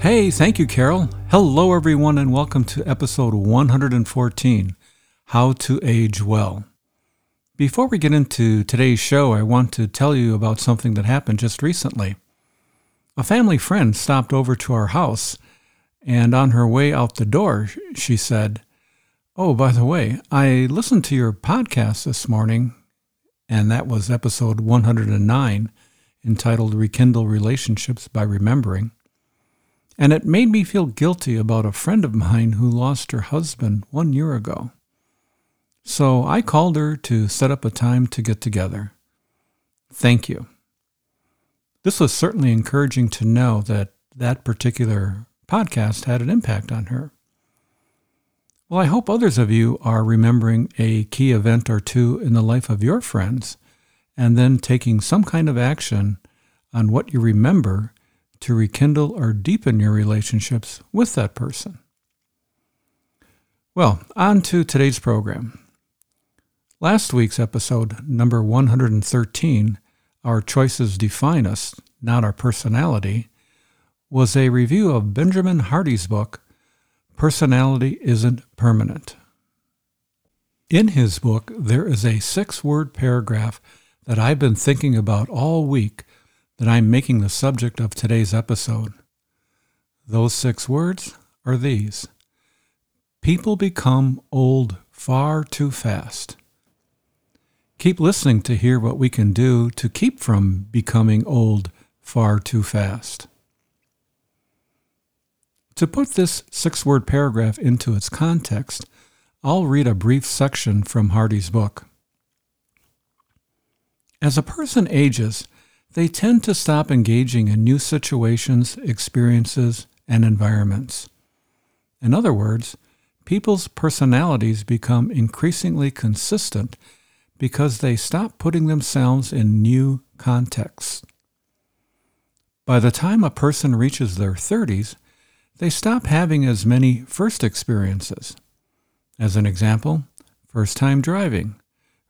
Hey, thank you, Carol. Hello, everyone, and welcome to episode 114 How to Age Well. Before we get into today's show, I want to tell you about something that happened just recently. A family friend stopped over to our house, and on her way out the door, she said, Oh, by the way, I listened to your podcast this morning, and that was episode 109, entitled Rekindle Relationships by Remembering. And it made me feel guilty about a friend of mine who lost her husband one year ago. So I called her to set up a time to get together. Thank you. This was certainly encouraging to know that that particular podcast had an impact on her. Well, I hope others of you are remembering a key event or two in the life of your friends and then taking some kind of action on what you remember to rekindle or deepen your relationships with that person. Well, on to today's program. Last week's episode, number 113, Our Choices Define Us, Not Our Personality, was a review of Benjamin Hardy's book, Personality Isn't Permanent. In his book, there is a six word paragraph that I've been thinking about all week that I'm making the subject of today's episode. Those six words are these People become old far too fast. Keep listening to hear what we can do to keep from becoming old far too fast. To put this six word paragraph into its context, I'll read a brief section from Hardy's book. As a person ages, they tend to stop engaging in new situations, experiences, and environments. In other words, people's personalities become increasingly consistent because they stop putting themselves in new contexts. By the time a person reaches their 30s, they stop having as many first experiences. As an example, first time driving,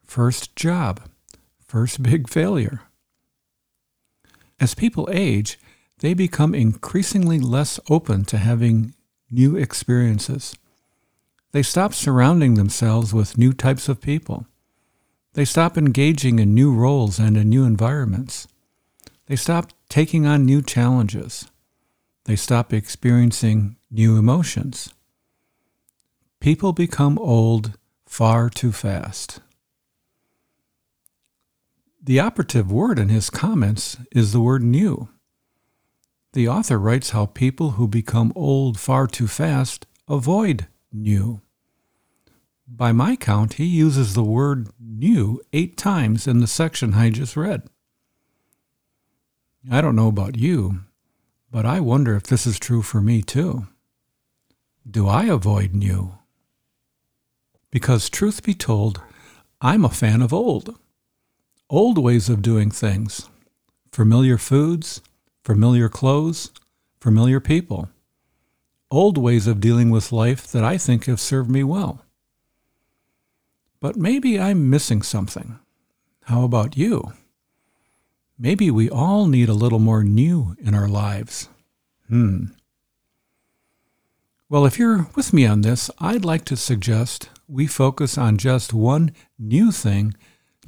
first job, first big failure. As people age, they become increasingly less open to having new experiences. They stop surrounding themselves with new types of people. They stop engaging in new roles and in new environments. They stop taking on new challenges. They stop experiencing new emotions. People become old far too fast. The operative word in his comments is the word new. The author writes how people who become old far too fast avoid new. By my count, he uses the word new eight times in the section I just read. I don't know about you, but I wonder if this is true for me too. Do I avoid new? Because, truth be told, I'm a fan of old. Old ways of doing things. Familiar foods, familiar clothes, familiar people. Old ways of dealing with life that I think have served me well. But maybe I'm missing something. How about you? Maybe we all need a little more new in our lives. Hmm. Well, if you're with me on this, I'd like to suggest we focus on just one new thing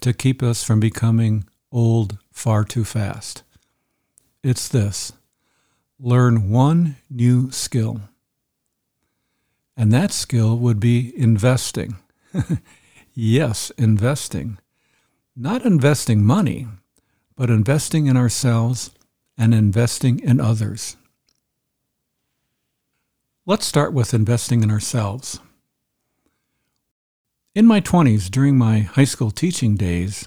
to keep us from becoming old far too fast. It's this learn one new skill. And that skill would be investing. yes, investing. Not investing money, but investing in ourselves and investing in others. Let's start with investing in ourselves. In my 20s, during my high school teaching days,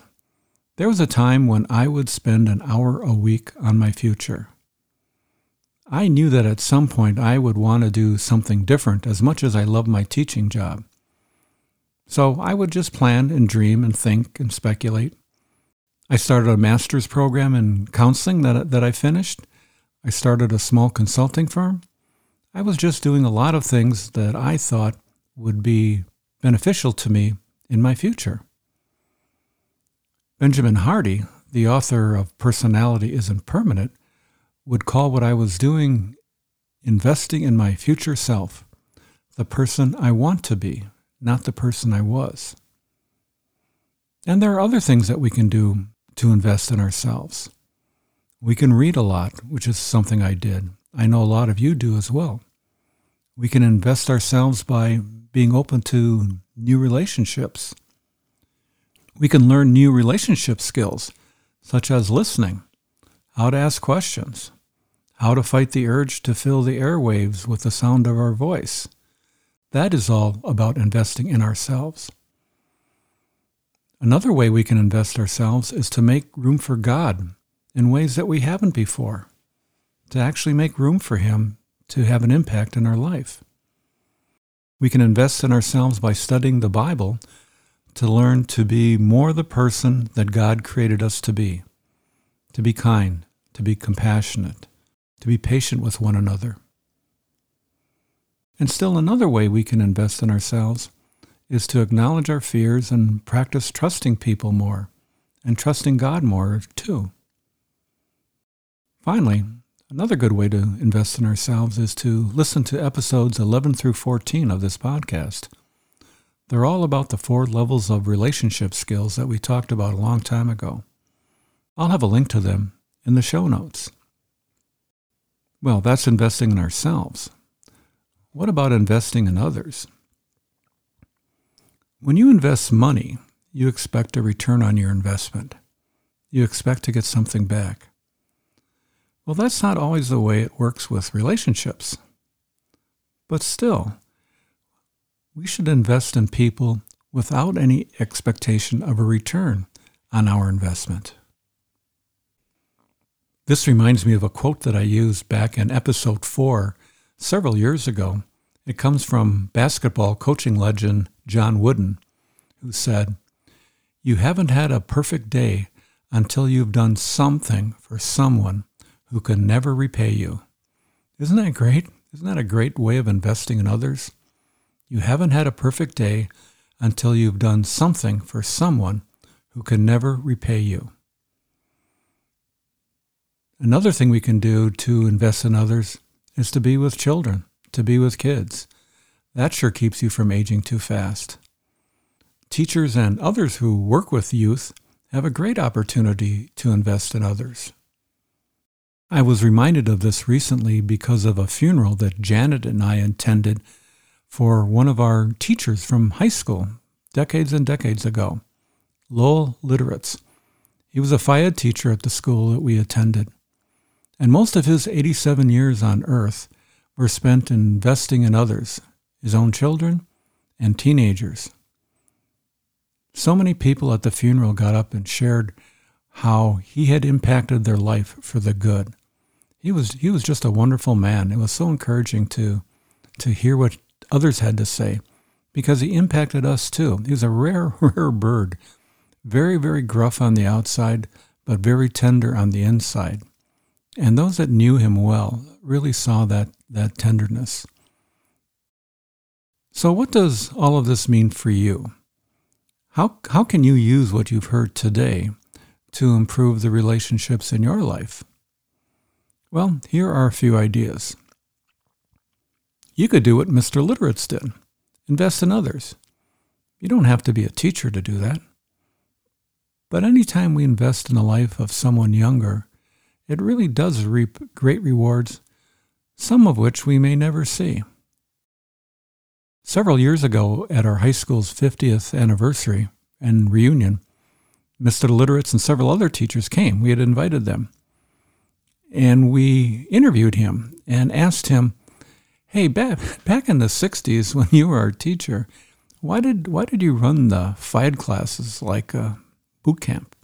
there was a time when I would spend an hour a week on my future. I knew that at some point I would want to do something different as much as I love my teaching job. So I would just plan and dream and think and speculate. I started a master's program in counseling that, that I finished. I started a small consulting firm. I was just doing a lot of things that I thought would be beneficial to me in my future. Benjamin Hardy, the author of Personality Isn't Permanent, would call what I was doing investing in my future self, the person I want to be, not the person I was. And there are other things that we can do to invest in ourselves. We can read a lot, which is something I did. I know a lot of you do as well. We can invest ourselves by being open to new relationships. We can learn new relationship skills, such as listening, how to ask questions, how to fight the urge to fill the airwaves with the sound of our voice. That is all about investing in ourselves. Another way we can invest ourselves is to make room for God in ways that we haven't before, to actually make room for Him to have an impact in our life. We can invest in ourselves by studying the Bible to learn to be more the person that God created us to be, to be kind, to be compassionate, to be patient with one another. And still another way we can invest in ourselves is to acknowledge our fears and practice trusting people more and trusting God more too. Finally, another good way to invest in ourselves is to listen to episodes 11 through 14 of this podcast. They're all about the four levels of relationship skills that we talked about a long time ago. I'll have a link to them in the show notes. Well, that's investing in ourselves. What about investing in others? When you invest money, you expect a return on your investment. You expect to get something back. Well, that's not always the way it works with relationships. But still, we should invest in people without any expectation of a return on our investment. This reminds me of a quote that I used back in episode 4 several years ago. It comes from basketball coaching legend John Wooden, who said, You haven't had a perfect day until you've done something for someone who can never repay you. Isn't that great? Isn't that a great way of investing in others? You haven't had a perfect day until you've done something for someone who can never repay you. Another thing we can do to invest in others is to be with children, to be with kids. That sure keeps you from aging too fast. Teachers and others who work with youth have a great opportunity to invest in others. I was reminded of this recently because of a funeral that Janet and I attended for one of our teachers from high school decades and decades ago, Lowell Litteritz. He was a Ed teacher at the school that we attended. And most of his 87 years on earth were spent investing in others, his own children and teenagers. So many people at the funeral got up and shared how he had impacted their life for the good. He was he was just a wonderful man. It was so encouraging to to hear what others had to say because he impacted us too. He was a rare rare bird, very very gruff on the outside, but very tender on the inside. And those that knew him well really saw that, that tenderness. So, what does all of this mean for you? How, how can you use what you've heard today to improve the relationships in your life? Well, here are a few ideas. You could do what Mr. Litteritz did invest in others. You don't have to be a teacher to do that. But anytime we invest in the life of someone younger, it really does reap great rewards, some of which we may never see. Several years ago, at our high school's 50th anniversary and reunion, Mr. Litteritz and several other teachers came. We had invited them. And we interviewed him and asked him, Hey, back, back in the 60s when you were our teacher, why did, why did you run the Phi classes like a boot camp?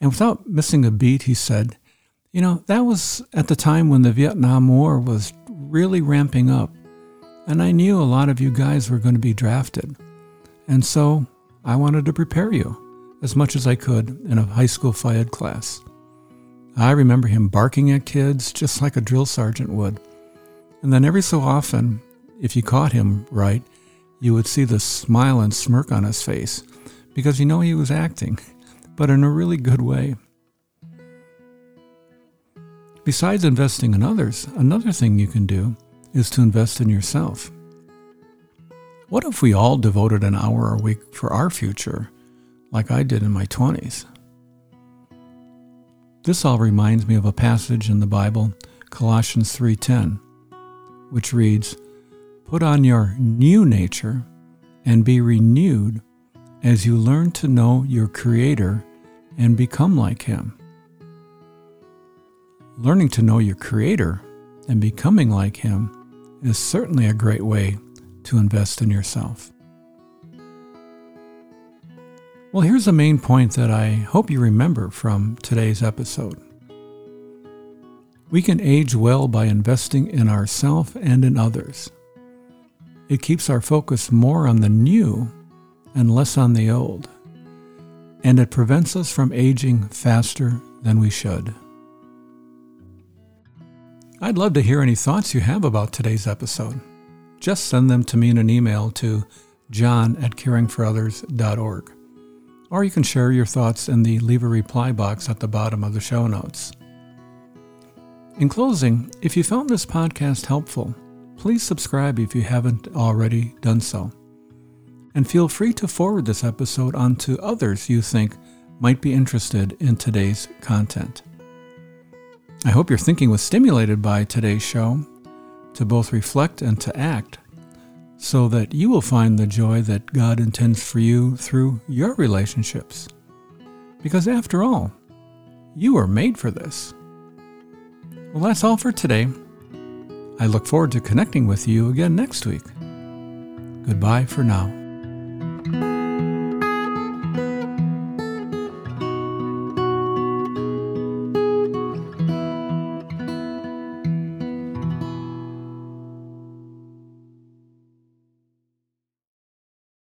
And without missing a beat, he said, You know, that was at the time when the Vietnam War was really ramping up, and I knew a lot of you guys were going to be drafted. And so I wanted to prepare you as much as I could in a high school Phi class. I remember him barking at kids just like a drill sergeant would. And then every so often, if you caught him right, you would see the smile and smirk on his face because you know he was acting, but in a really good way. Besides investing in others, another thing you can do is to invest in yourself. What if we all devoted an hour a week for our future, like I did in my 20s? This all reminds me of a passage in the Bible, Colossians 3:10, which reads, "Put on your new nature and be renewed as you learn to know your creator and become like him." Learning to know your creator and becoming like him is certainly a great way to invest in yourself. Well, here's the main point that I hope you remember from today's episode. We can age well by investing in ourselves and in others. It keeps our focus more on the new and less on the old, and it prevents us from aging faster than we should. I'd love to hear any thoughts you have about today's episode. Just send them to me in an email to john at caringforothers.org or you can share your thoughts in the Leave a Reply box at the bottom of the show notes. In closing, if you found this podcast helpful, please subscribe if you haven't already done so. And feel free to forward this episode on to others you think might be interested in today's content. I hope your thinking was stimulated by today's show to both reflect and to act so that you will find the joy that God intends for you through your relationships. Because after all, you are made for this. Well, that's all for today. I look forward to connecting with you again next week. Goodbye for now.